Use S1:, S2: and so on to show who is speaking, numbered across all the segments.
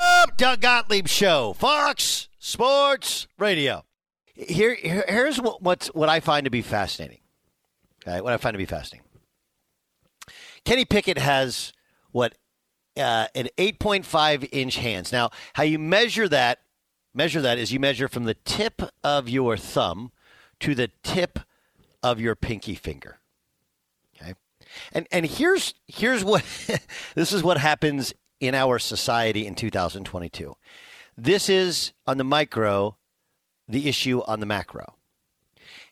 S1: up, Doug Gottlieb Show, Fox Sports Radio. Here, here here's what, what's what I find to be fascinating. Okay, what I find to be fascinating. Kenny Pickett has what uh, an 8.5 inch hands. Now, how you measure that measure that is you measure from the tip of your thumb to the tip of your pinky finger. Okay, and and here's here's what this is what happens in our society in 2022. This is on the micro, the issue on the macro.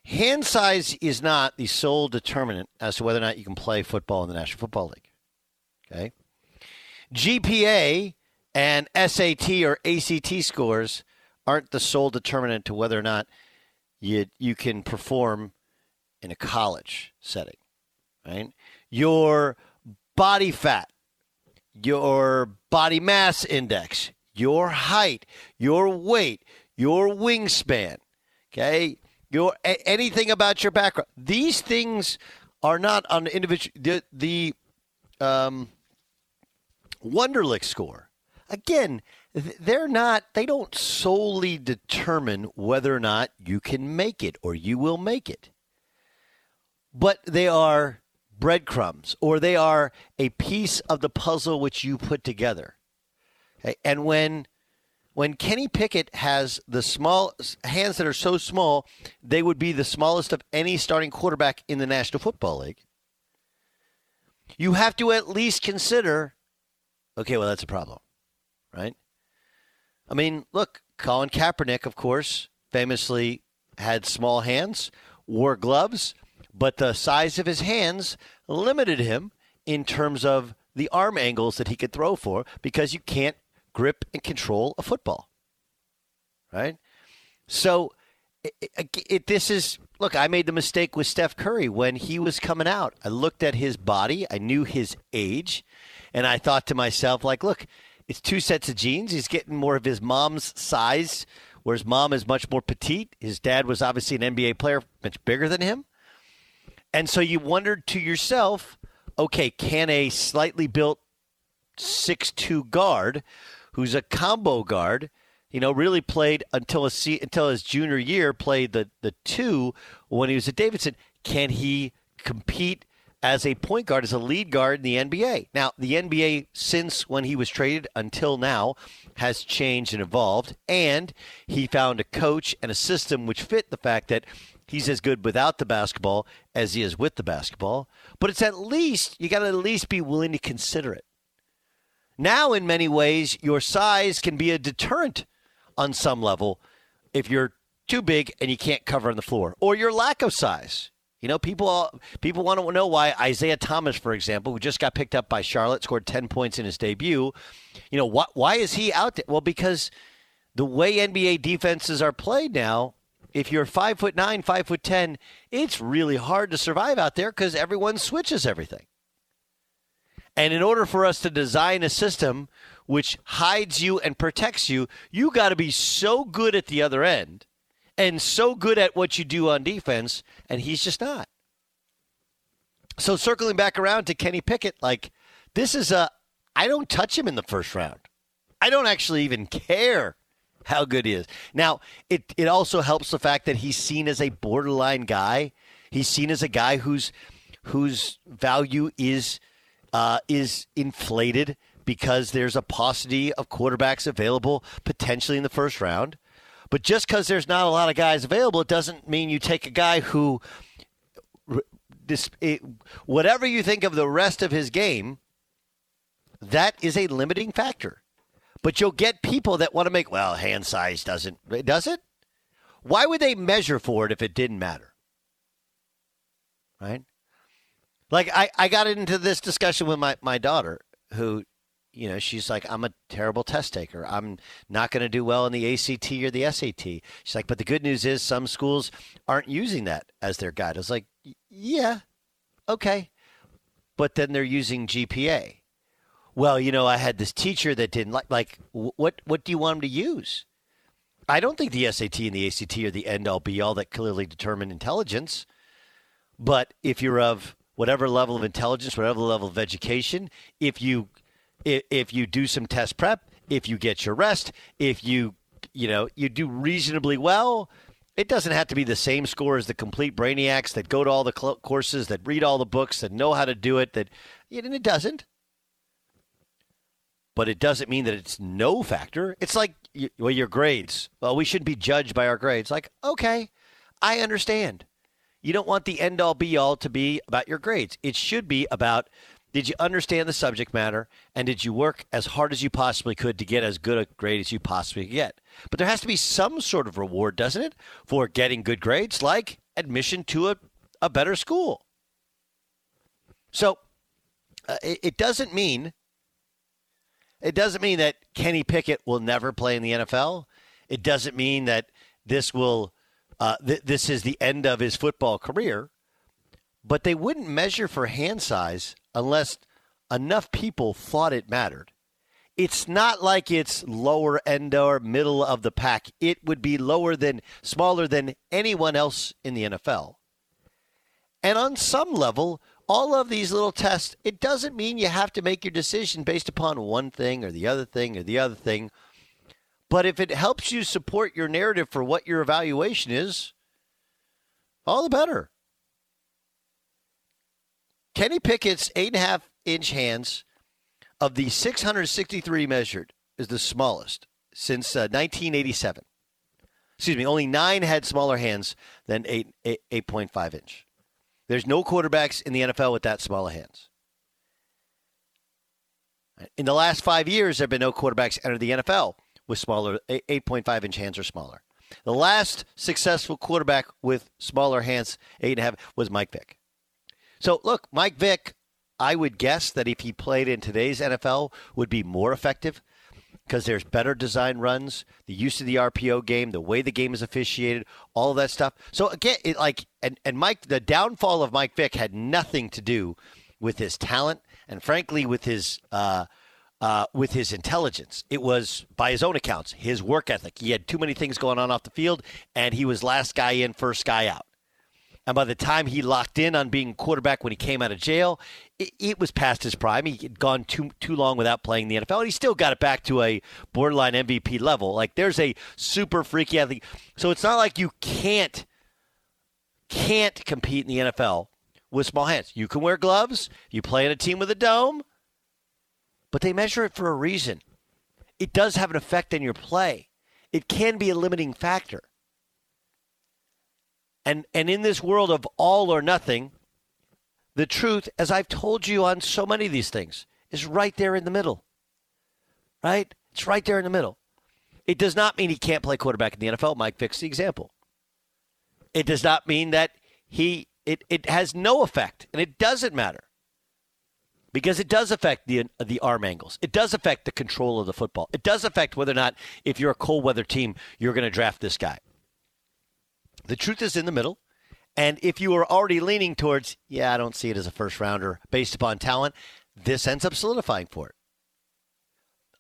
S1: Hand size is not the sole determinant as to whether or not you can play football in the National Football League. Okay. GPA and SAT or ACT scores aren't the sole determinant to whether or not you you can perform in a college setting. Right? Your body fat, your body mass index, your height, your weight, your wingspan, okay? Your anything about your background. These things are not on the individual the, the um, Wonderlic score. Again, they're not they don't solely determine whether or not you can make it or you will make it. But they are breadcrumbs or they are a piece of the puzzle which you put together. Okay? And when when Kenny Pickett has the small hands that are so small, they would be the smallest of any starting quarterback in the National Football League. You have to at least consider okay, well, that's a problem, right? I mean, look, Colin Kaepernick, of course, famously had small hands, wore gloves, but the size of his hands limited him in terms of the arm angles that he could throw for because you can't grip and control a football. Right? So it, it, it, this is look, I made the mistake with Steph Curry when he was coming out. I looked at his body, I knew his age, and I thought to myself, like, look, it's two sets of genes. He's getting more of his mom's size, whereas mom is much more petite. His dad was obviously an NBA player, much bigger than him. And so you wondered to yourself, okay, can a slightly built six-two guard who's a combo guard, you know, really played until his, until his junior year, played the, the two when he was at Davidson, can he compete as a point guard, as a lead guard in the NBA. Now, the NBA, since when he was traded until now, has changed and evolved, and he found a coach and a system which fit the fact that he's as good without the basketball as he is with the basketball. But it's at least, you got to at least be willing to consider it. Now, in many ways, your size can be a deterrent on some level if you're too big and you can't cover on the floor, or your lack of size. You know, people people want to know why Isaiah Thomas, for example, who just got picked up by Charlotte, scored ten points in his debut. You know, why, why is he out there? Well, because the way NBA defenses are played now, if you're five foot nine, five foot ten, it's really hard to survive out there because everyone switches everything. And in order for us to design a system which hides you and protects you, you got to be so good at the other end and so good at what you do on defense, and he's just not. So circling back around to Kenny Pickett, like this is a I don't touch him in the first round. I don't actually even care how good he is. Now, it it also helps the fact that he's seen as a borderline guy. He's seen as a guy whose whose value is uh, is inflated because there's a paucity of quarterbacks available potentially in the first round. But just because there's not a lot of guys available, it doesn't mean you take a guy who, this, it, whatever you think of the rest of his game, that is a limiting factor. But you'll get people that want to make, well, hand size doesn't, does it? Why would they measure for it if it didn't matter? Right? Like, I, I got into this discussion with my, my daughter, who you know, she's like, I'm a terrible test taker. I'm not going to do well in the ACT or the SAT. She's like, but the good news is some schools aren't using that as their guide. I was like, yeah, okay. But then they're using GPA. Well, you know, I had this teacher that didn't like, like, what, what do you want them to use? I don't think the SAT and the ACT are the end all be all that clearly determine intelligence. But if you're of whatever level of intelligence, whatever level of education, if you if you do some test prep, if you get your rest, if you you know you do reasonably well, it doesn't have to be the same score as the complete brainiacs that go to all the cl- courses, that read all the books, that know how to do it. That and it doesn't. But it doesn't mean that it's no factor. It's like well, your grades. Well, we shouldn't be judged by our grades. Like, okay, I understand. You don't want the end all be all to be about your grades. It should be about did you understand the subject matter and did you work as hard as you possibly could to get as good a grade as you possibly could get? But there has to be some sort of reward, doesn't it, for getting good grades, like admission to a, a better school. So uh, it, it doesn't mean it doesn't mean that Kenny Pickett will never play in the NFL. It doesn't mean that this will uh, th- this is the end of his football career. But they wouldn't measure for hand size unless enough people thought it mattered. It's not like it's lower end or middle of the pack. It would be lower than, smaller than anyone else in the NFL. And on some level, all of these little tests, it doesn't mean you have to make your decision based upon one thing or the other thing or the other thing. But if it helps you support your narrative for what your evaluation is, all the better. Kenny Pickett's eight and a half inch hands of the 663 measured is the smallest since uh, 1987. Excuse me, only nine had smaller hands than 8, 8, 8.5 inch. There's no quarterbacks in the NFL with that small of hands. In the last five years, there have been no quarterbacks enter the NFL with smaller 8.5 inch hands or smaller. The last successful quarterback with smaller hands, eight and a half, was Mike Vick. So look, Mike Vick, I would guess that if he played in today's NFL, would be more effective because there's better design runs, the use of the RPO game, the way the game is officiated, all of that stuff. So again, it like and and Mike, the downfall of Mike Vick had nothing to do with his talent and frankly with his. Uh, uh, with his intelligence. It was, by his own accounts, his work ethic. He had too many things going on off the field, and he was last guy in, first guy out. And by the time he locked in on being quarterback when he came out of jail, it, it, was past his prime. He had gone too too long without playing the NFL. And he still got it back to a borderline MVP level. Like there's a super freaky athlete. So it's not like you can't can't compete in the NFL with small hands. You can wear gloves. You play in a team with a dome but they measure it for a reason. It does have an effect on your play. It can be a limiting factor. And and in this world of all or nothing, the truth, as I've told you on so many of these things, is right there in the middle. Right? It's right there in the middle. It does not mean he can't play quarterback in the NFL. Mike Vick's the example. It does not mean that he it, it has no effect and it doesn't matter because it does affect the the arm angles. It does affect the control of the football. It does affect whether or not, if you're a cold weather team, you're going to draft this guy. The truth is in the middle. And if you are already leaning towards, yeah, I don't see it as a first rounder based upon talent, this ends up solidifying for it.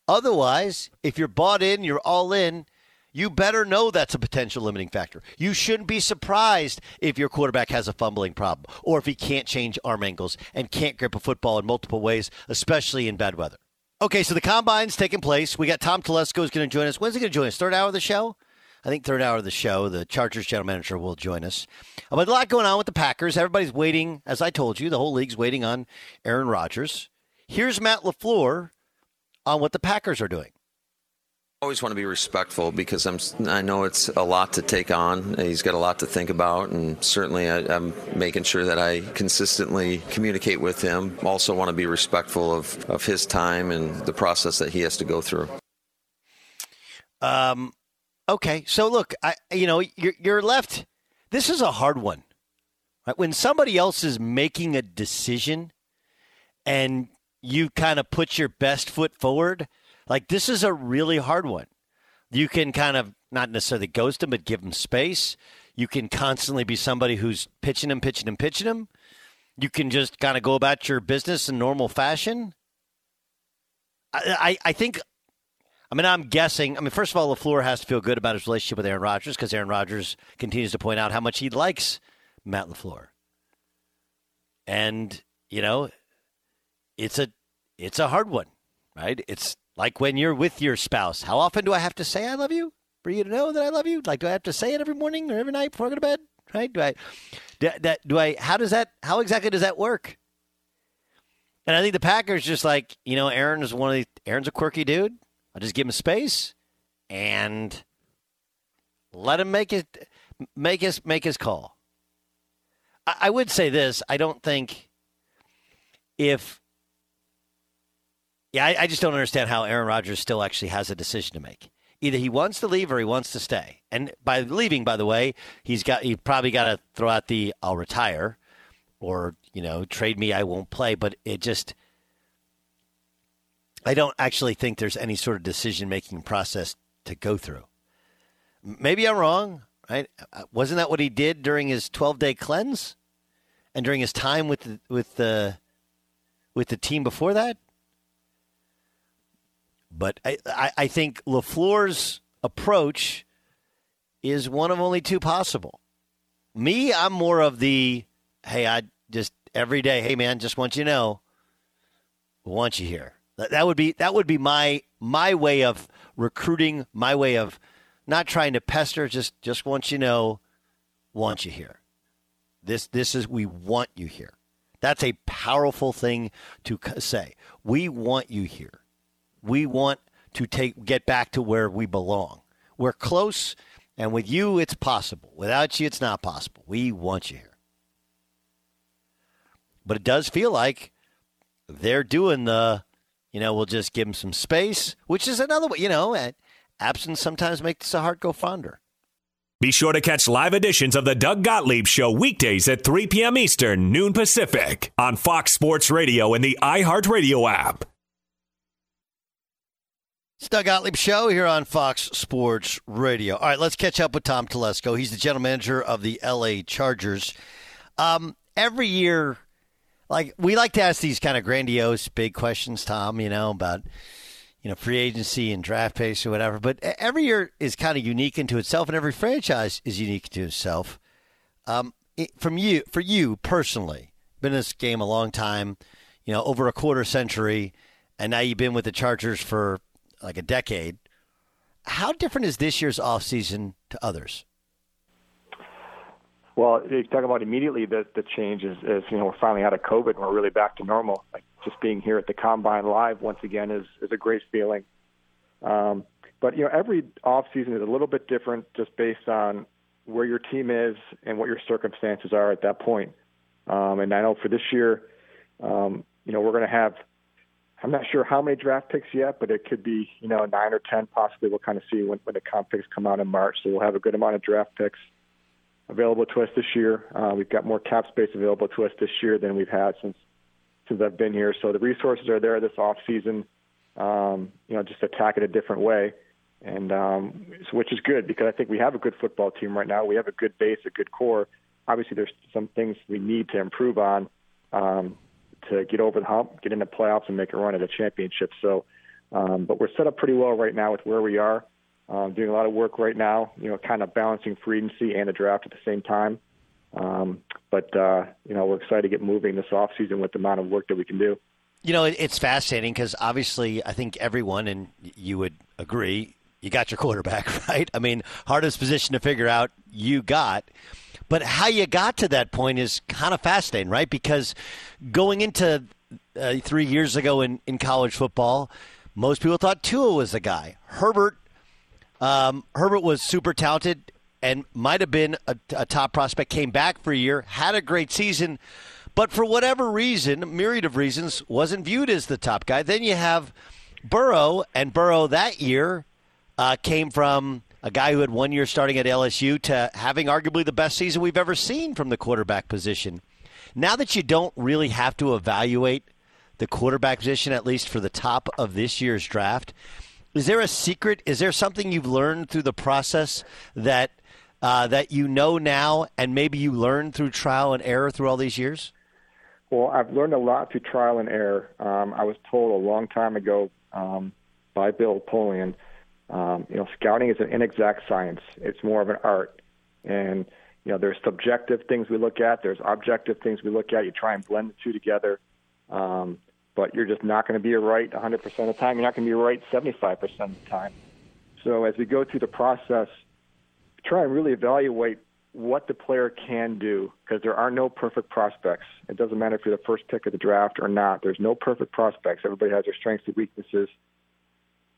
S1: Otherwise, if you're bought in, you're all in, you better know that's a potential limiting factor. You shouldn't be surprised if your quarterback has a fumbling problem or if he can't change arm angles and can't grip a football in multiple ways, especially in bad weather. Okay, so the combine's taking place. We got Tom Telesco is going to join us. When's he going to join us? Third hour of the show? I think third hour of the show. The Chargers general manager will join us. But a lot going on with the Packers. Everybody's waiting, as I told you, the whole league's waiting on Aaron Rodgers. Here's Matt LaFleur on what the Packers are doing
S2: always want to be respectful because I'm I know it's a lot to take on. He's got a lot to think about, and certainly I, am making sure that I consistently communicate with him. Also, want to be respectful of, of his time and the process that he has to go through.
S1: Um. Okay, so look, I you know you're you're left. This is a hard one. Right? When somebody else is making a decision, and you kind of put your best foot forward. Like this is a really hard one. You can kind of not necessarily ghost him, but give him space. You can constantly be somebody who's pitching him, pitching him, pitching him. You can just kind of go about your business in normal fashion. I, I, I think I mean, I'm guessing. I mean, first of all, LaFleur has to feel good about his relationship with Aaron Rodgers because Aaron Rodgers continues to point out how much he likes Matt LaFleur. And, you know, it's a it's a hard one, right? It's like when you're with your spouse. How often do I have to say I love you for you to know that I love you? Like, do I have to say it every morning or every night before I go to bed? Right? Do I? Do, that, do I? How does that? How exactly does that work? And I think the Packers just like you know, Aaron is one of the. Aaron's a quirky dude. I'll just give him space and let him make it make his make his call. I, I would say this: I don't think if yeah, I, I, just don't understand how Aaron Rodgers still actually has a decision to make. Either he wants to leave or he wants to stay. And by leaving, by the way, he's got he probably got to throw out the "I'll retire" or you know trade me, I won't play. But it just I don't actually think there's any sort of decision making process to go through. Maybe I'm wrong, right? Uh, wasn't that what he did during his 12 day cleanse, and during his time with the, with the with the team before that? But I, I, I think LaFleur's approach is one of only two possible. Me, I'm more of the hey, I just every day, hey man, just want you to know, want you here. That would be that would be my my way of recruiting, my way of not trying to pester. Just just want you know, want you here. This this is we want you here. That's a powerful thing to say. We want you here. We want to take get back to where we belong. We're close, and with you, it's possible. Without you, it's not possible. We want you here. But it does feel like they're doing the you know, we'll just give him some space, which is another way, you know, absence sometimes makes the heart go fonder.
S3: Be sure to catch live editions of the Doug Gottlieb Show weekdays at 3 p.m. Eastern, noon Pacific, on Fox Sports Radio and the iHeartRadio app.
S1: It's Doug Gottlieb Show here on Fox Sports Radio. All right, let's catch up with Tom Telesco. He's the general manager of the LA Chargers. Um, every year, like we like to ask these kind of grandiose, big questions, Tom. You know about you know free agency and draft picks or whatever. But every year is kind of unique into itself, and every franchise is unique to itself. Um, it, from you, for you personally, been in this game a long time. You know, over a quarter century, and now you've been with the Chargers for like a decade. How different is this year's offseason to others?
S4: Well, you talk about immediately the the change is, is you know we're finally out of COVID and we're really back to normal. Like just being here at the combine live once again is is a great feeling. Um, but you know every off season is a little bit different just based on where your team is and what your circumstances are at that point. Um, and I know for this year, um, you know we're going to have. I'm not sure how many draft picks yet, but it could be you know nine or ten possibly. We'll kind of see when when the comp picks come out in March. So we'll have a good amount of draft picks available to us this year. Uh, we've got more cap space available to us this year than we've had since since I've been here. So the resources are there this off season. Um, you know, just attack it a different way, and um, so, which is good because I think we have a good football team right now. We have a good base, a good core. Obviously, there's some things we need to improve on um, to get over the hump, get into the playoffs, and make a run at a championship. So, um, but we're set up pretty well right now with where we are. Um, doing a lot of work right now, you know, kind of balancing free agency and the draft at the same time. Um, but uh, you know, we're excited to get moving this off season with the amount of work that we can do.
S1: You know, it's fascinating because obviously, I think everyone, and you would agree, you got your quarterback right. I mean, hardest position to figure out you got. But how you got to that point is kind of fascinating, right? Because going into uh, three years ago in, in college football, most people thought Tua was the guy. Herbert um, Herbert was super talented and might have been a, a, top prospect. Came back for a year, had a great season, but for whatever reason, myriad of reasons, wasn't viewed as the top guy. Then you have Burrow, and Burrow that year uh, came from a guy who had one year starting at LSU to having arguably the best season we've ever seen from the quarterback position. Now that you don't really have to evaluate the quarterback position, at least for the top of this year's draft. Is there a secret? Is there something you've learned through the process that uh, that you know now, and maybe you learned through trial and error through all these years?
S4: Well, I've learned a lot through trial and error. Um, I was told a long time ago um, by Bill Polian, um, you know, scouting is an inexact science. It's more of an art, and you know, there's subjective things we look at, there's objective things we look at. You try and blend the two together, um, but you're just not going to be right 100% of the time. You're not going to be right 75% of the time. So as we go through the process, try and really evaluate what the player can do because there are no perfect prospects. It doesn't matter if you're the first pick of the draft or not. There's no perfect prospects. Everybody has their strengths and weaknesses.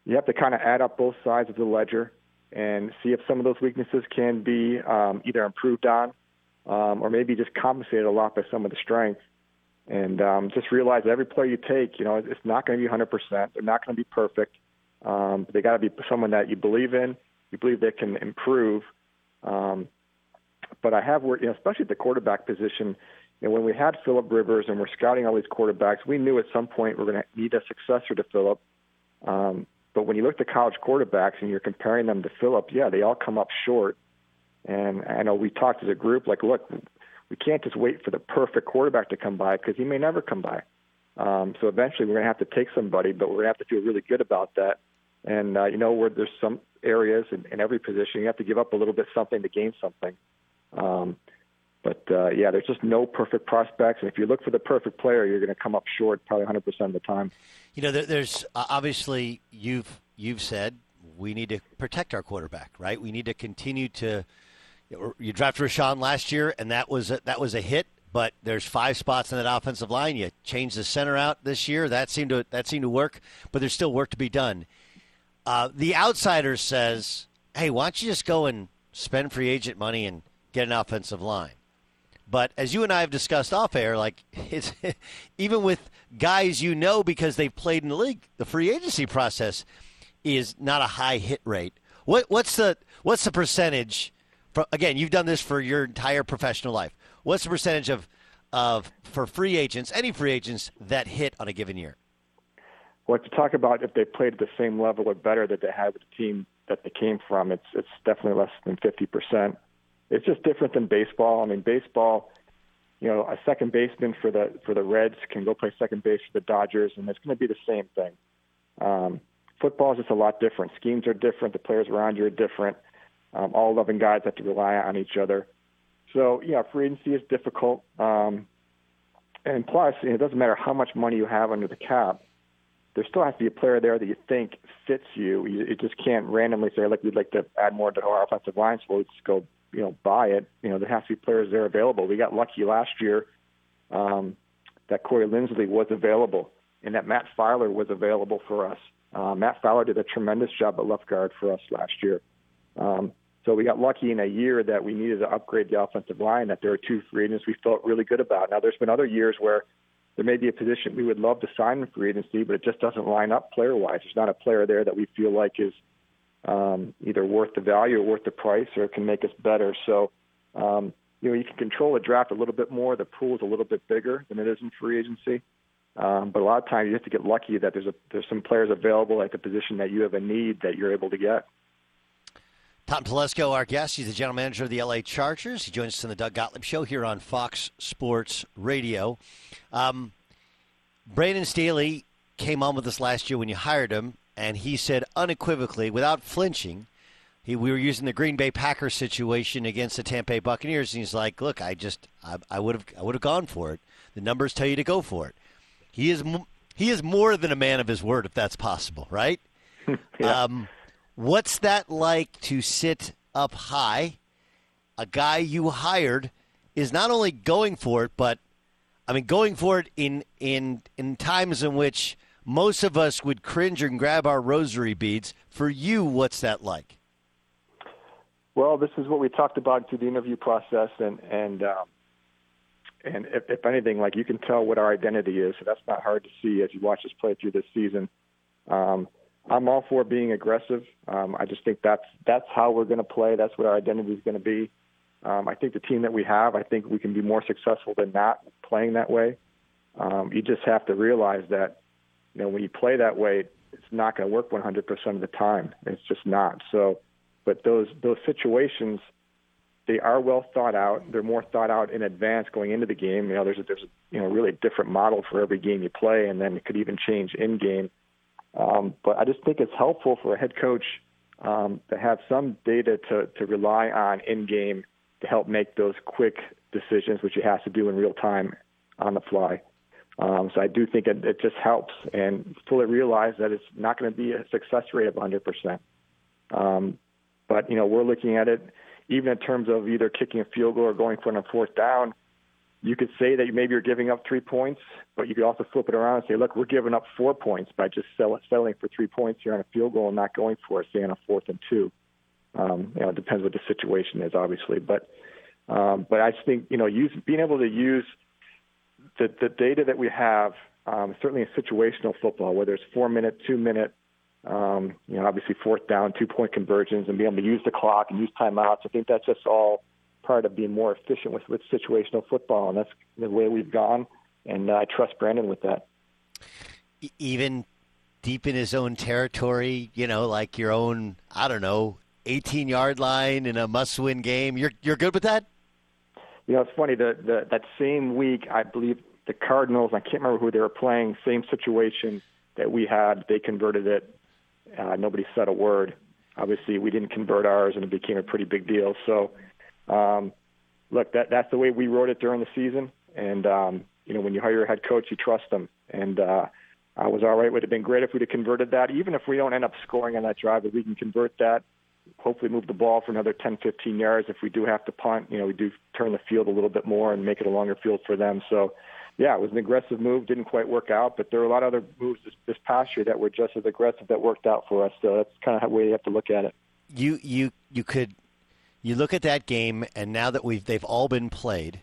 S4: You have to kind of add up both sides of the ledger and see if some of those weaknesses can be um, either improved on um, or maybe just compensated a lot by some of the strengths. And um, just realize every player you take, you know, it's not going to be 100%. They're not going to be perfect. Um, they got to be someone that you believe in, you believe they can improve. Um, but I have worked, you know, especially at the quarterback position. You know, when we had Philip Rivers and we're scouting all these quarterbacks, we knew at some point we're going to need a successor to Philip. Um, but when you look at the college quarterbacks and you're comparing them to Philip, yeah, they all come up short. And I know we talked as a group, like, look, we can't just wait for the perfect quarterback to come by because he may never come by. Um, so eventually we're going to have to take somebody, but we're going to have to feel really good about that. And, uh, you know, where there's some areas in, in every position, you have to give up a little bit something to gain something. Um, but uh, yeah, there's just no perfect prospects, and if you look for the perfect player, you're going to come up short probably 100% of the time.
S1: You know, there, there's obviously you've you've said we need to protect our quarterback, right? We need to continue to. You drafted Rashawn last year, and that was a, that was a hit. But there's five spots in that offensive line. You changed the center out this year. That seemed to that seemed to work, but there's still work to be done. Uh, the outsider says, "Hey, why don't you just go and spend free agent money and get an offensive line?" But as you and I have discussed off air, like it's even with guys you know because they've played in the league, the free agency process is not a high hit rate. What, what's the what's the percentage? Again, you've done this for your entire professional life. What's the percentage of of for free agents, any free agents that hit on a given year?
S4: Well, to talk about if they played at the same level or better that they had with the team that they came from, it's it's definitely less than fifty percent it's just different than baseball. I mean, baseball, you know, a second baseman for the for the Reds can go play second base for the Dodgers, and it's going to be the same thing. Um, football is just a lot different. Schemes are different. The players around you are different. Um, all 11 guys have to rely on each other. So, yeah, free agency is difficult. Um, and plus, it doesn't matter how much money you have under the cap. There still has to be a player there that you think fits you. You, you just can't randomly say, like, we'd like to add more to our offensive line, so let's go you know buy it. You know there has to be players there available. We got lucky last year um, that Corey Linsley was available and that Matt Feiler was available for us. Uh, Matt Feiler did a tremendous job at left guard for us last year. Um, so we got lucky in a year that we needed to upgrade the offensive line. That there are two free agents we felt really good about. Now there's been other years where there may be a position we would love to sign in free agency, but it just doesn't line up player wise. There's not a player there that we feel like is um, either worth the value or worth the price, or can make us better. So, um, you know, you can control the draft a little bit more. The pool is a little bit bigger than it is in free agency. Um, but a lot of times you have to get lucky that there's a there's some players available at the position that you have a need that you're able to get.
S1: Tom Telesco, our guest, he's the general manager of the LA Chargers. He joins us in the Doug Gottlieb Show here on Fox Sports Radio. Um, Brandon Staley came on with us last year when you hired him, and he said unequivocally, without flinching, he, we were using the Green Bay Packers situation against the Tampa Bay Buccaneers, and he's like, "Look, I just, I would have, I would have gone for it. The numbers tell you to go for it." He is, he is more than a man of his word, if that's possible, right?
S4: yeah.
S1: um, what's that like to sit up high? A guy you hired is not only going for it, but I mean, going for it in in in times in which most of us would cringe and grab our rosary beads. For you, what's that like?
S4: Well, this is what we talked about through the interview process, and and um, and if, if anything, like you can tell what our identity is. So that's not hard to see as you watch us play through this season. Um, I'm all for being aggressive. Um, I just think that's that's how we're going to play. That's what our identity is going to be. Um, I think the team that we have, I think we can be more successful than not playing that way. Um, you just have to realize that, you know, when you play that way, it's not going to work 100% of the time. It's just not. So, but those those situations, they are well thought out. They're more thought out in advance going into the game. You know, there's a, there's a you know really different model for every game you play, and then it could even change in game. Um, but I just think it's helpful for a head coach um, to have some data to to rely on in game to help make those quick decisions, which he has to do in real time on the fly. Um, so I do think it, it just helps and fully realize that it's not going to be a success rate of 100%. Um, but, you know, we're looking at it even in terms of either kicking a field goal or going for a fourth down. You could say that maybe you're giving up three points, but you could also flip it around and say, look, we're giving up four points by just sell, settling for three points here on a field goal and not going for it, say on a fourth and two. Um, you know, it depends what the situation is, obviously. But um, but I think you know, use, being able to use – the, the data that we have, um, certainly in situational football, whether it's four minute, two minute, um, you know, obviously fourth down, two point conversions, and being able to use the clock and use timeouts. I think that's just all part of being more efficient with, with situational football, and that's the way we've gone. And uh, I trust Brandon with that.
S1: Even deep in his own territory, you know, like your own, I don't know, 18 yard line in a must win game. You're you're good with that?
S4: You know, it's funny. The, the that same week, I believe the Cardinals. I can't remember who they were playing. Same situation that we had. They converted it. Uh, nobody said a word. Obviously, we didn't convert ours, and it became a pretty big deal. So, um, look, that that's the way we wrote it during the season. And um, you know, when you hire a head coach, you trust them. And uh, I was all right. It would have been great if we'd have converted that. Even if we don't end up scoring on that drive, if we can convert that, hopefully move the ball for another 10, 15 yards. If we do have to punt, you know, we do turn the field a little bit more and make it a longer field for them. So, yeah, it was an aggressive move. Didn't quite work out, but there were a lot of other moves this, this past year that were just as aggressive that worked out for us. So that's kind of how we have to look at it.
S1: You you you could you look at that game, and now that we've they've all been played,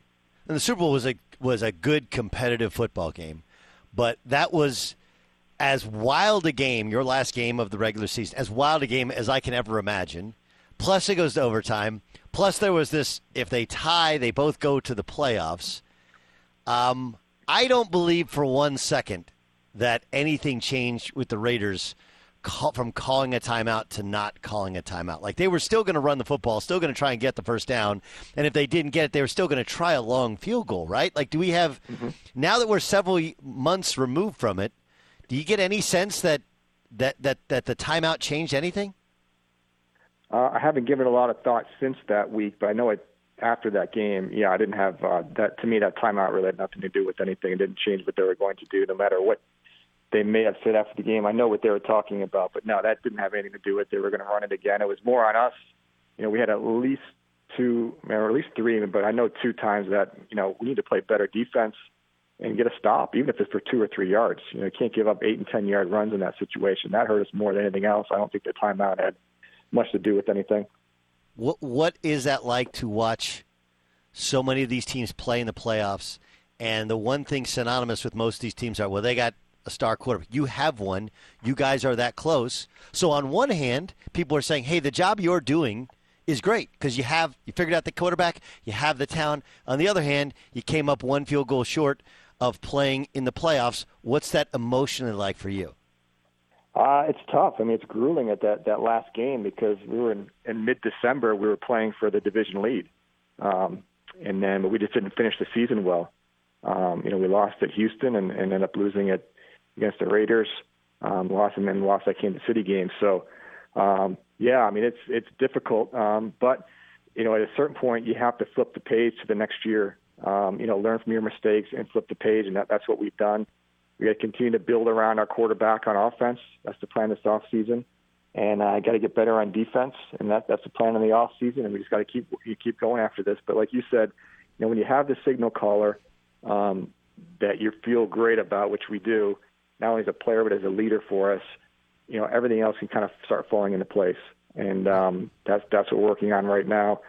S1: and the Super Bowl was a was a good competitive football game, but that was as wild a game, your last game of the regular season, as wild a game as I can ever imagine. Plus, it goes to overtime. Plus, there was this if they tie, they both go to the playoffs. Um, I don't believe for one second that anything changed with the Raiders call, from calling a timeout to not calling a timeout. Like they were still going to run the football, still going to try and get the first down, and if they didn't get it, they were still going to try a long field goal, right? Like, do we have mm-hmm. now that we're several months removed from it? Do you get any sense that that that that the timeout changed anything?
S4: Uh, I haven't given a lot of thought since that week, but I know it after that game. Yeah, I didn't have uh, that. To me, that timeout really had nothing to do with anything. It didn't change what they were going to do, no matter what they may have said after the game. I know what they were talking about, but no, that didn't have anything to do with. It. They were going to run it again. It was more on us. You know, we had at least two, or at least three, but I know two times that you know we need to play better defense and get a stop, even if it's for two or three yards. You know, you can't give up eight and ten yard runs in that situation. That hurt us more than anything else. I don't think the timeout had much to do with anything.
S1: What What is that like to watch so many of these teams play in the playoffs? And the one thing synonymous with most of these teams are well, they got a star quarterback. You have one. You guys are that close. So on one hand, people are saying, "Hey, the job you're doing." is great because you have you figured out the quarterback, you have the town. On the other hand, you came up one field goal short of playing in the playoffs. What's that emotionally like for you?
S4: Uh, it's tough. I mean, it's grueling at that that last game because we were in, in mid December. We were playing for the division lead, um, and then but we just didn't finish the season well. Um, you know, we lost at Houston and, and ended up losing it against the Raiders. Um, lost and then lost that Kansas City game. So, um, yeah, I mean, it's it's difficult, um, but you know, at a certain point, you have to flip the page to the next year um, you know, learn from your mistakes and flip the page, and that, that's what we've done. We got to continue to build around our quarterback on offense. That's the plan this off season, and I uh, got to get better on defense, and that that's the plan in the off season. And we just got to keep you keep going after this. But like you said, you know, when you have the signal caller um, that you feel great about, which we do, not only as a player but as a leader for us, you know, everything else can kind of start falling into place. And um, that's that's what we're working on right now.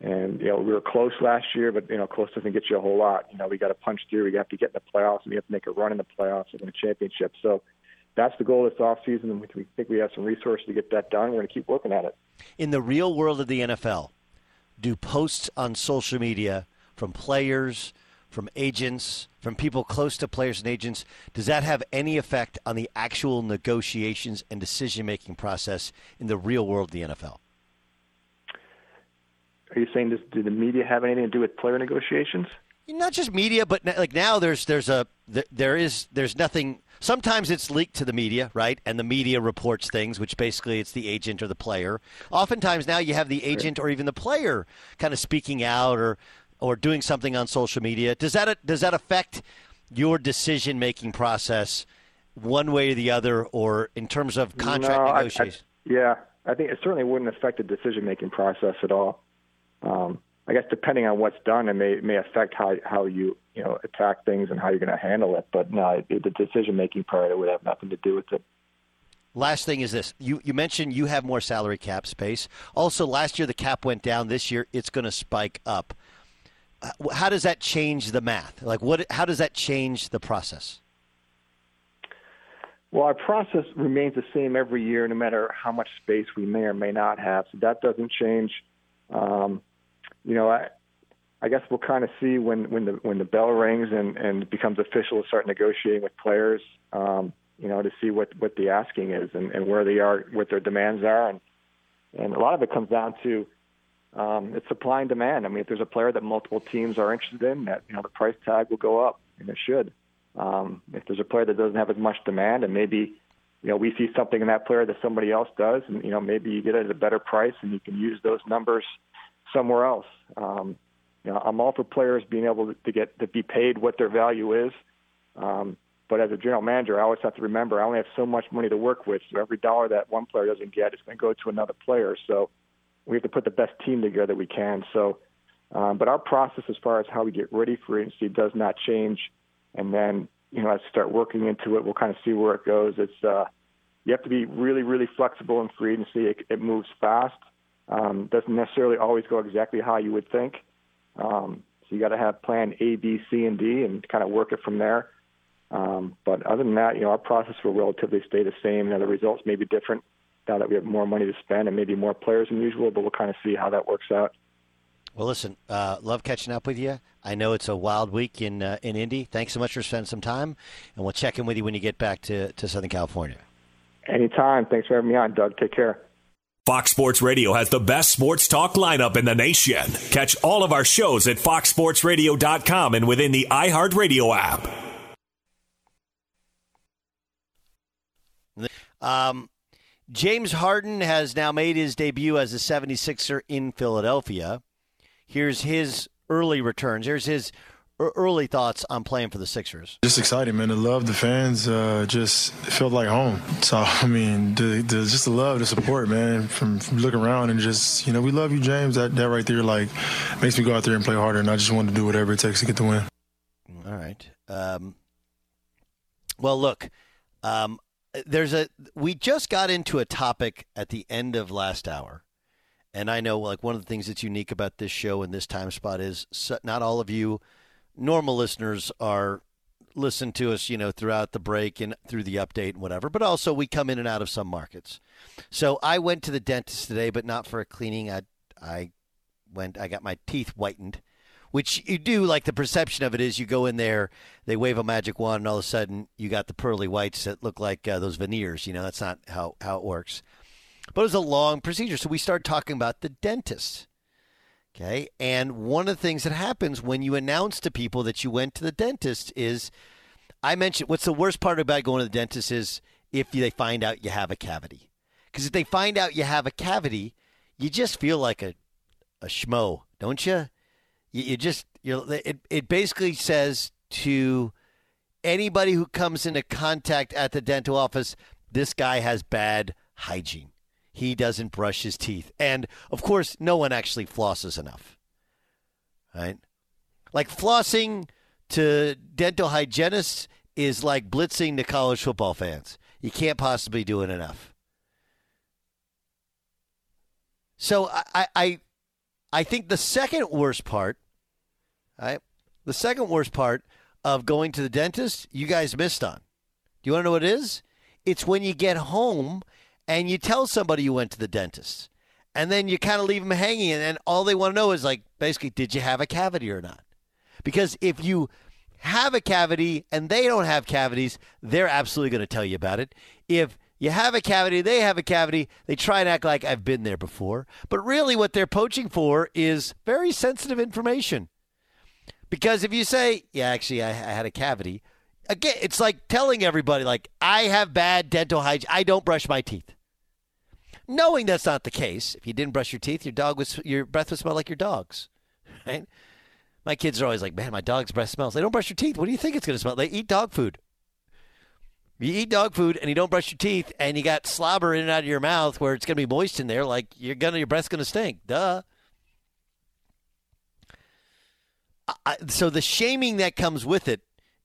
S4: And you know, we were close last year, but you know, close doesn't get you a whole lot. You know, we got to punch through. We have to get in the playoffs, and we have to make a run in the playoffs and win a championship. So that's the goal this offseason, and we think we have some resources to get that done. We're going to keep working at it.
S1: In the real world of the NFL, do posts on social media from players, from agents, from people close to players and agents, does that have any effect on the actual negotiations and decision making process in the real world of the NFL?
S4: Are you saying, does, do the media have anything to do with player negotiations?
S1: Not just media, but like now there's there's a there is there's nothing. Sometimes it's leaked to the media, right? And the media reports things, which basically it's the agent or the player. Oftentimes now you have the agent or even the player kind of speaking out or or doing something on social media. Does that does that affect your decision making process one way or the other, or in terms of contract
S4: no,
S1: negotiations?
S4: I, I, yeah, I think it certainly wouldn't affect the decision making process at all. Um, I guess depending on what's done, it may may affect how how you you know attack things and how you're going to handle it. But no, the decision making part it would have nothing to do with it.
S1: Last thing is this: you you mentioned you have more salary cap space. Also, last year the cap went down. This year it's going to spike up. Uh, how does that change the math? Like, what? How does that change the process?
S4: Well, our process remains the same every year, no matter how much space we may or may not have. So that doesn't change. Um, you know, I, I guess we'll kind of see when when the when the bell rings and and becomes official to start negotiating with players. Um, you know, to see what what the asking is and, and where they are, what their demands are, and and a lot of it comes down to um, it's supply and demand. I mean, if there's a player that multiple teams are interested in, that you know the price tag will go up, and it should. Um, if there's a player that doesn't have as much demand, and maybe you know we see something in that player that somebody else does, and you know maybe you get it at a better price, and you can use those numbers somewhere else. Um, you know, I'm all for players being able to get to be paid what their value is. Um, but as a general manager, I always have to remember I only have so much money to work with. So every dollar that one player doesn't get is going to go to another player. So we have to put the best team together that we can. So, um, but our process as far as how we get ready for agency does not change. And then you know, as we start working into it, we'll kind of see where it goes. It's uh, you have to be really, really flexible in free agency. It, it moves fast. Um, doesn't necessarily always go exactly how you would think. Um, so you got to have plan A, B, C, and D, and kind of work it from there. Um, but other than that, you know, our process will relatively stay the same. Now the results may be different now that we have more money to spend and maybe more players than usual, but we'll kind of see how that works out.
S1: Well, listen, uh, love catching up with you. I know it's a wild week in uh, in Indy. Thanks so much for spending some time, and we'll check in with you when you get back to, to Southern California.
S4: Anytime. Thanks for having me on, Doug. Take care.
S3: Fox Sports Radio has the best sports talk lineup in the nation. Catch all of our shows at foxsportsradio.com and within the iHeartRadio app.
S1: Um, James Harden has now made his debut as a 76er in Philadelphia. Here's his early returns. Here's his early thoughts on playing for the Sixers?
S5: Just excited, man. The love, the fans, uh, just felt like home. So I mean, the, the, just the love, the support, man. From, from, looking around and just, you know, we love you, James. That that right there, like, makes me go out there and play harder. And I just want to do whatever it takes to get the win.
S1: All right. Um, well, look, um, there's a. We just got into a topic at the end of last hour. And I know, like, one of the things that's unique about this show and this time spot is not all of you normal listeners are listen to us, you know, throughout the break and through the update and whatever, but also we come in and out of some markets. So I went to the dentist today, but not for a cleaning. I I went I got my teeth whitened, which you do like the perception of it is you go in there, they wave a magic wand and all of a sudden you got the pearly whites that look like uh, those veneers, you know, that's not how how it works. But it was a long procedure, so we start talking about the dentist. Okay. And one of the things that happens when you announce to people that you went to the dentist is I mentioned what's the worst part about going to the dentist is if they find out you have a cavity. Because if they find out you have a cavity, you just feel like a, a schmo, don't you? You, you just, you it, it basically says to anybody who comes into contact at the dental office, this guy has bad hygiene he doesn't brush his teeth. And of course, no one actually flosses enough. Right? Like flossing to dental hygienists is like blitzing to college football fans. You can't possibly do it enough. So I, I, I think the second worst part, right? The second worst part of going to the dentist, you guys missed on. Do you want to know what it is? It's when you get home and you tell somebody you went to the dentist, and then you kind of leave them hanging, and, and all they want to know is like, basically, did you have a cavity or not? Because if you have a cavity and they don't have cavities, they're absolutely going to tell you about it. If you have a cavity, they have a cavity, they try and act like I've been there before. But really, what they're poaching for is very sensitive information. Because if you say, yeah, actually, I, I had a cavity, again, it's like telling everybody, like, I have bad dental hygiene, I don't brush my teeth. Knowing that's not the case, if you didn't brush your teeth, your dog was your breath would smell like your dog's, right? My kids are always like, man, my dog's breath smells. They don't brush your teeth. What do you think it's going to smell? They eat dog food. You eat dog food and you don't brush your teeth and you got slobber in and out of your mouth where it's going to be moist in there, like you're gonna your breath's going to stink. Duh. I, so the shaming that comes with it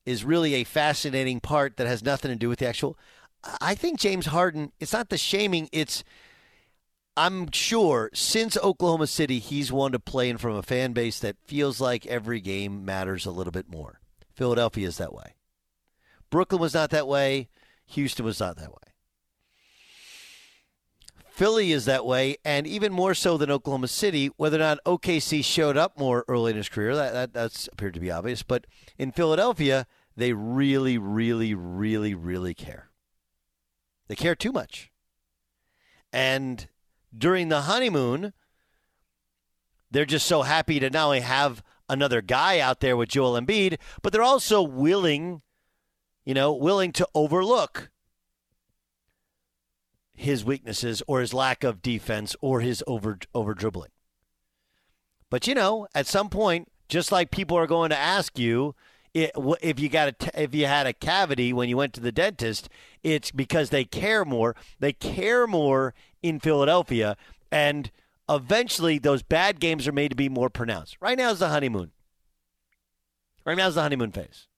S1: is really a fascinating part that has nothing to do with the actual. I think James Harden. It's not the shaming. It's I'm sure since Oklahoma City, he's wanted to play in from a fan base that feels like every game matters a little bit more. Philadelphia is that way. Brooklyn was not that way. Houston was not that way. Philly is that way, and even more so than Oklahoma City. Whether or not OKC showed up more early in his career, that, that that's appeared to be obvious. But in Philadelphia, they really, really, really, really care. They care too much. And during the honeymoon, they're just so happy to not only have another guy out there with Joel Embiid, but they're also willing, you know, willing to overlook his weaknesses or his lack of defense or his over over dribbling. But you know, at some point, just like people are going to ask you if you got a, if you had a cavity when you went to the dentist, it's because they care more. They care more in Philadelphia, and eventually those bad games are made to be more pronounced. Right now is the honeymoon. Right now is the honeymoon phase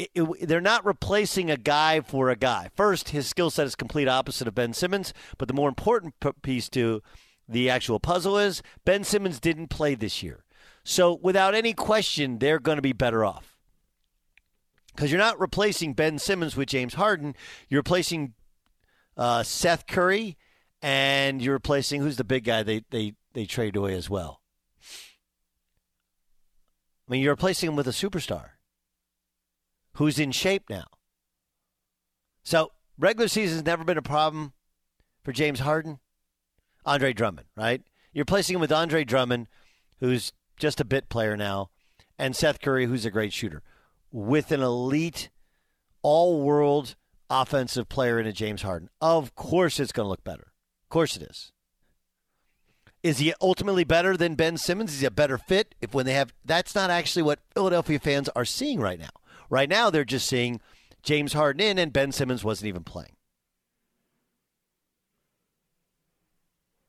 S1: it, it, they're not replacing a guy for a guy. First, his skill set is complete opposite of Ben Simmons, but the more important p- piece to the actual puzzle is Ben Simmons didn't play this year. So, without any question, they're going to be better off. Because you're not replacing Ben Simmons with James Harden, you're replacing uh, Seth Curry, and you're replacing who's the big guy they, they, they trade away as well. I mean, you're replacing him with a superstar who's in shape now. So regular season has never been a problem for James Harden. Andre Drummond, right? You're placing him with Andre Drummond, who's just a bit player now, and Seth Curry, who's a great shooter, with an elite, all world offensive player in a James Harden. Of course it's going to look better. Of course it is. Is he ultimately better than Ben Simmons? Is he a better fit? If when they have that's not actually what Philadelphia fans are seeing right now. Right now, they're just seeing James Harden in, and Ben Simmons wasn't even playing.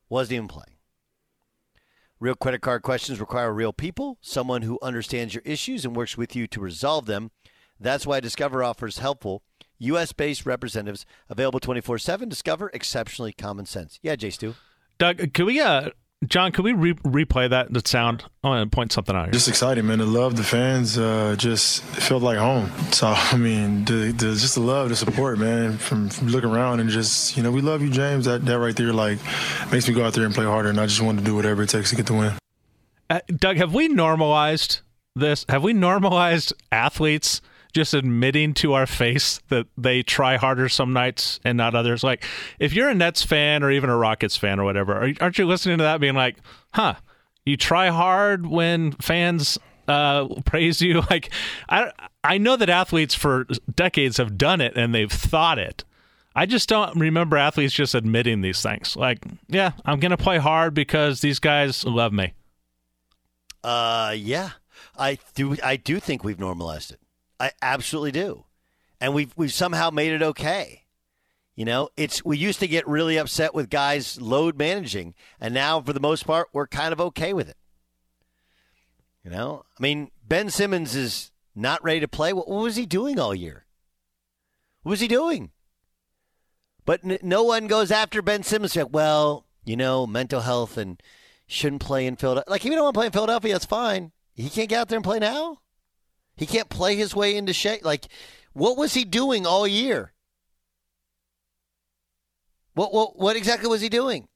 S1: Wasn't even playing. Real credit card questions require real people, someone who understands your issues and works with you to resolve them. That's why Discover offers helpful U.S. based representatives available 24 7. Discover exceptionally common sense. Yeah, Jay Stu.
S6: Doug, can we uh, John, could we re- replay that the sound? I want to point something out here.
S5: Just excited, man. The love, the fans, uh, just felt like home. So I mean, the, the just the love, the support, man. From, from, looking around and just you know, we love you, James. That that right there, like, makes me go out there and play harder. And I just want to do whatever it takes to get the win.
S6: Uh, Doug, have we normalized this? Have we normalized athletes? Just admitting to our face that they try harder some nights and not others. Like, if you're a Nets fan or even a Rockets fan or whatever, aren't you listening to that being like, huh, you try hard when fans uh, praise you? Like, I, I know that athletes for decades have done it and they've thought it. I just don't remember athletes just admitting these things. Like, yeah, I'm going to play hard because these guys love me.
S1: Uh, yeah, I do. I do think we've normalized it. I absolutely do. And we've we've somehow made it okay. You know, it's we used to get really upset with guys load managing, and now for the most part we're kind of okay with it. You know, I mean, Ben Simmons is not ready to play. What, what was he doing all year? What was he doing? But n- no one goes after Ben Simmons. Like, well, you know, mental health and shouldn't play in Philadelphia. Like, if you don't want to play in Philadelphia, that's fine. He can't get out there and play now. He can't play his way into shape. Like, what was he doing all year? What, what, what exactly was he doing?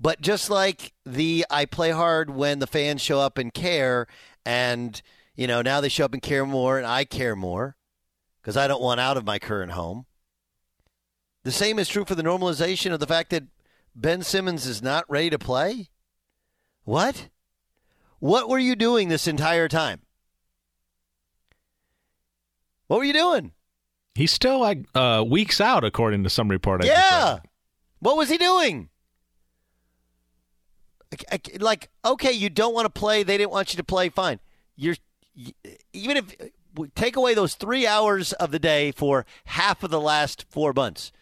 S1: But just like the I play hard when the fans show up and care, and you know now they show up and care more, and I care more because I don't want out of my current home. The same is true for the normalization of the fact that Ben Simmons is not ready to play. What? What were you doing this entire time? What were you doing?
S6: He's still like uh, weeks out, according to some report. I just
S1: yeah. What was he doing? Like, okay, you don't want to play. They didn't want you to play. Fine. You're even if take away those three hours of the day for half of the last four months,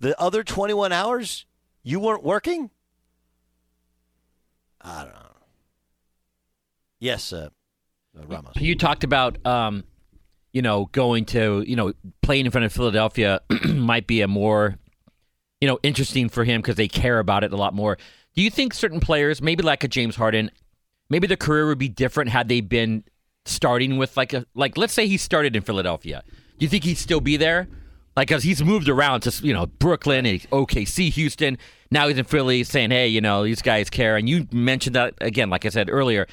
S1: the other twenty-one hours you weren't working. I don't know. Yes, uh, uh, Ramos.
S7: You talked about, um, you know, going to, you know, playing in front of Philadelphia might be a more, you know, interesting for him because they care about it a lot more. Do you think certain players, maybe like a James Harden, maybe their career would be different had they been starting with like a like let's say he started in Philadelphia. Do you think he'd still be there? Like, cause he's moved around to you know Brooklyn, and OKC, Houston. Now he's in Philly, saying, "Hey, you know these guys care." And you mentioned that again, like I said earlier.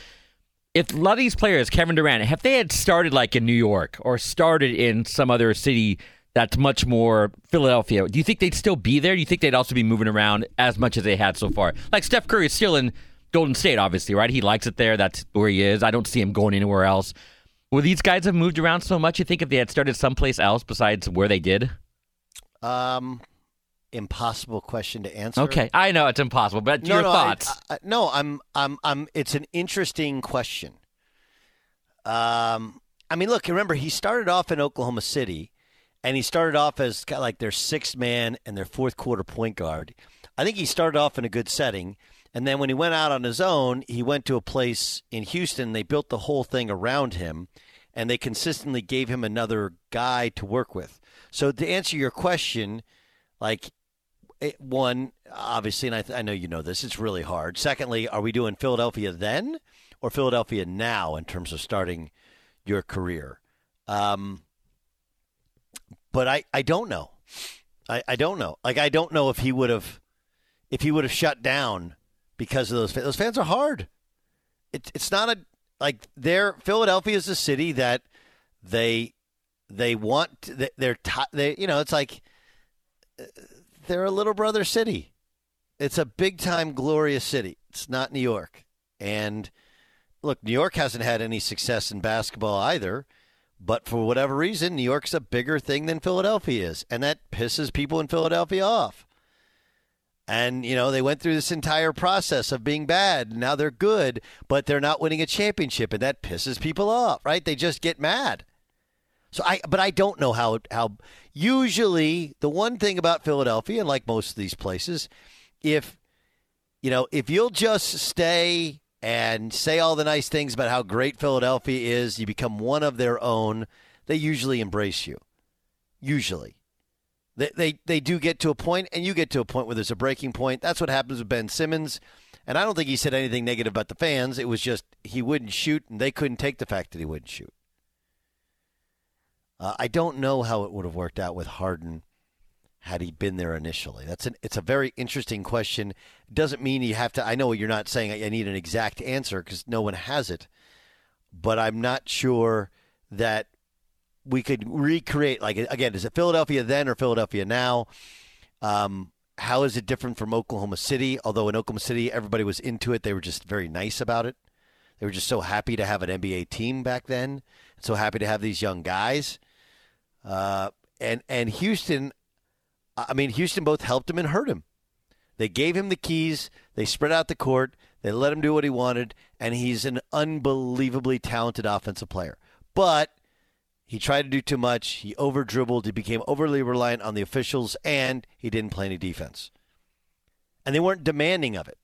S7: If a lot of these players, Kevin Durant, if they had started like in New York or started in some other city that's much more Philadelphia, do you think they'd still be there? Do you think they'd also be moving around as much as they had so far? Like Steph Curry is still in Golden State, obviously, right? He likes it there. That's where he is. I don't see him going anywhere else. Would these guys have moved around so much? You think if they had started someplace else besides where they did?
S1: Um, impossible question to answer.
S7: Okay, I know it's impossible, but
S1: no,
S7: your
S1: no,
S7: thoughts?
S1: I, I- no, I'm, I'm, I'm. It's an interesting question. Um, I mean, look, remember he started off in Oklahoma City, and he started off as kind of like their sixth man and their fourth quarter point guard. I think he started off in a good setting, and then when he went out on his own, he went to a place in Houston. They built the whole thing around him, and they consistently gave him another guy to work with. So to answer your question, like it, one, obviously, and I, th- I know you know this, it's really hard. Secondly, are we doing Philadelphia then or Philadelphia now in terms of starting your career? Um, but I, I don't know. I, I don't know. Like I don't know if he would have if he would have shut down because of those fans. Those fans are hard. It's it's not a like they're Philadelphia is a city that they they want they- they're they you know it's like they're a little brother city. It's a big time glorious city. It's not New York. And look, New York hasn't had any success in basketball either. But for whatever reason, New York's a bigger thing than Philadelphia is, and that pisses people in Philadelphia off. And, you know, they went through this entire process of being bad. Now they're good, but they're not winning a championship, and that pisses people off, right? They just get mad. So I, but I don't know how how. Usually, the one thing about Philadelphia, and like most of these places, if you know, if you'll just stay and say all the nice things about how great Philadelphia is, you become one of their own. They usually embrace you. Usually, they they they do get to a point, and you get to a point where there's a breaking point. That's what happens with Ben Simmons. And I don't think he said anything negative about the fans. It was just he wouldn't shoot, and they couldn't take the fact that he wouldn't shoot. Uh, I don't know how it would have worked out with Harden had he been there initially. That's an it's a very interesting question. Doesn't mean you have to. I know you're not saying I need an exact answer because no one has it, but I'm not sure that we could recreate. Like again, is it Philadelphia then or Philadelphia now? Um, how is it different from Oklahoma City? Although in Oklahoma City, everybody was into it. They were just very nice about it. They were just so happy to have an NBA team back then. So happy to have these young guys. Uh, and and Houston, I mean, Houston both helped him and hurt him. They gave him the keys. They spread out the court. They let him do what he wanted, and he's an unbelievably talented offensive player. But he tried to do too much. He over dribbled. He became overly reliant on the officials, and he didn't play any defense. And they weren't demanding of it.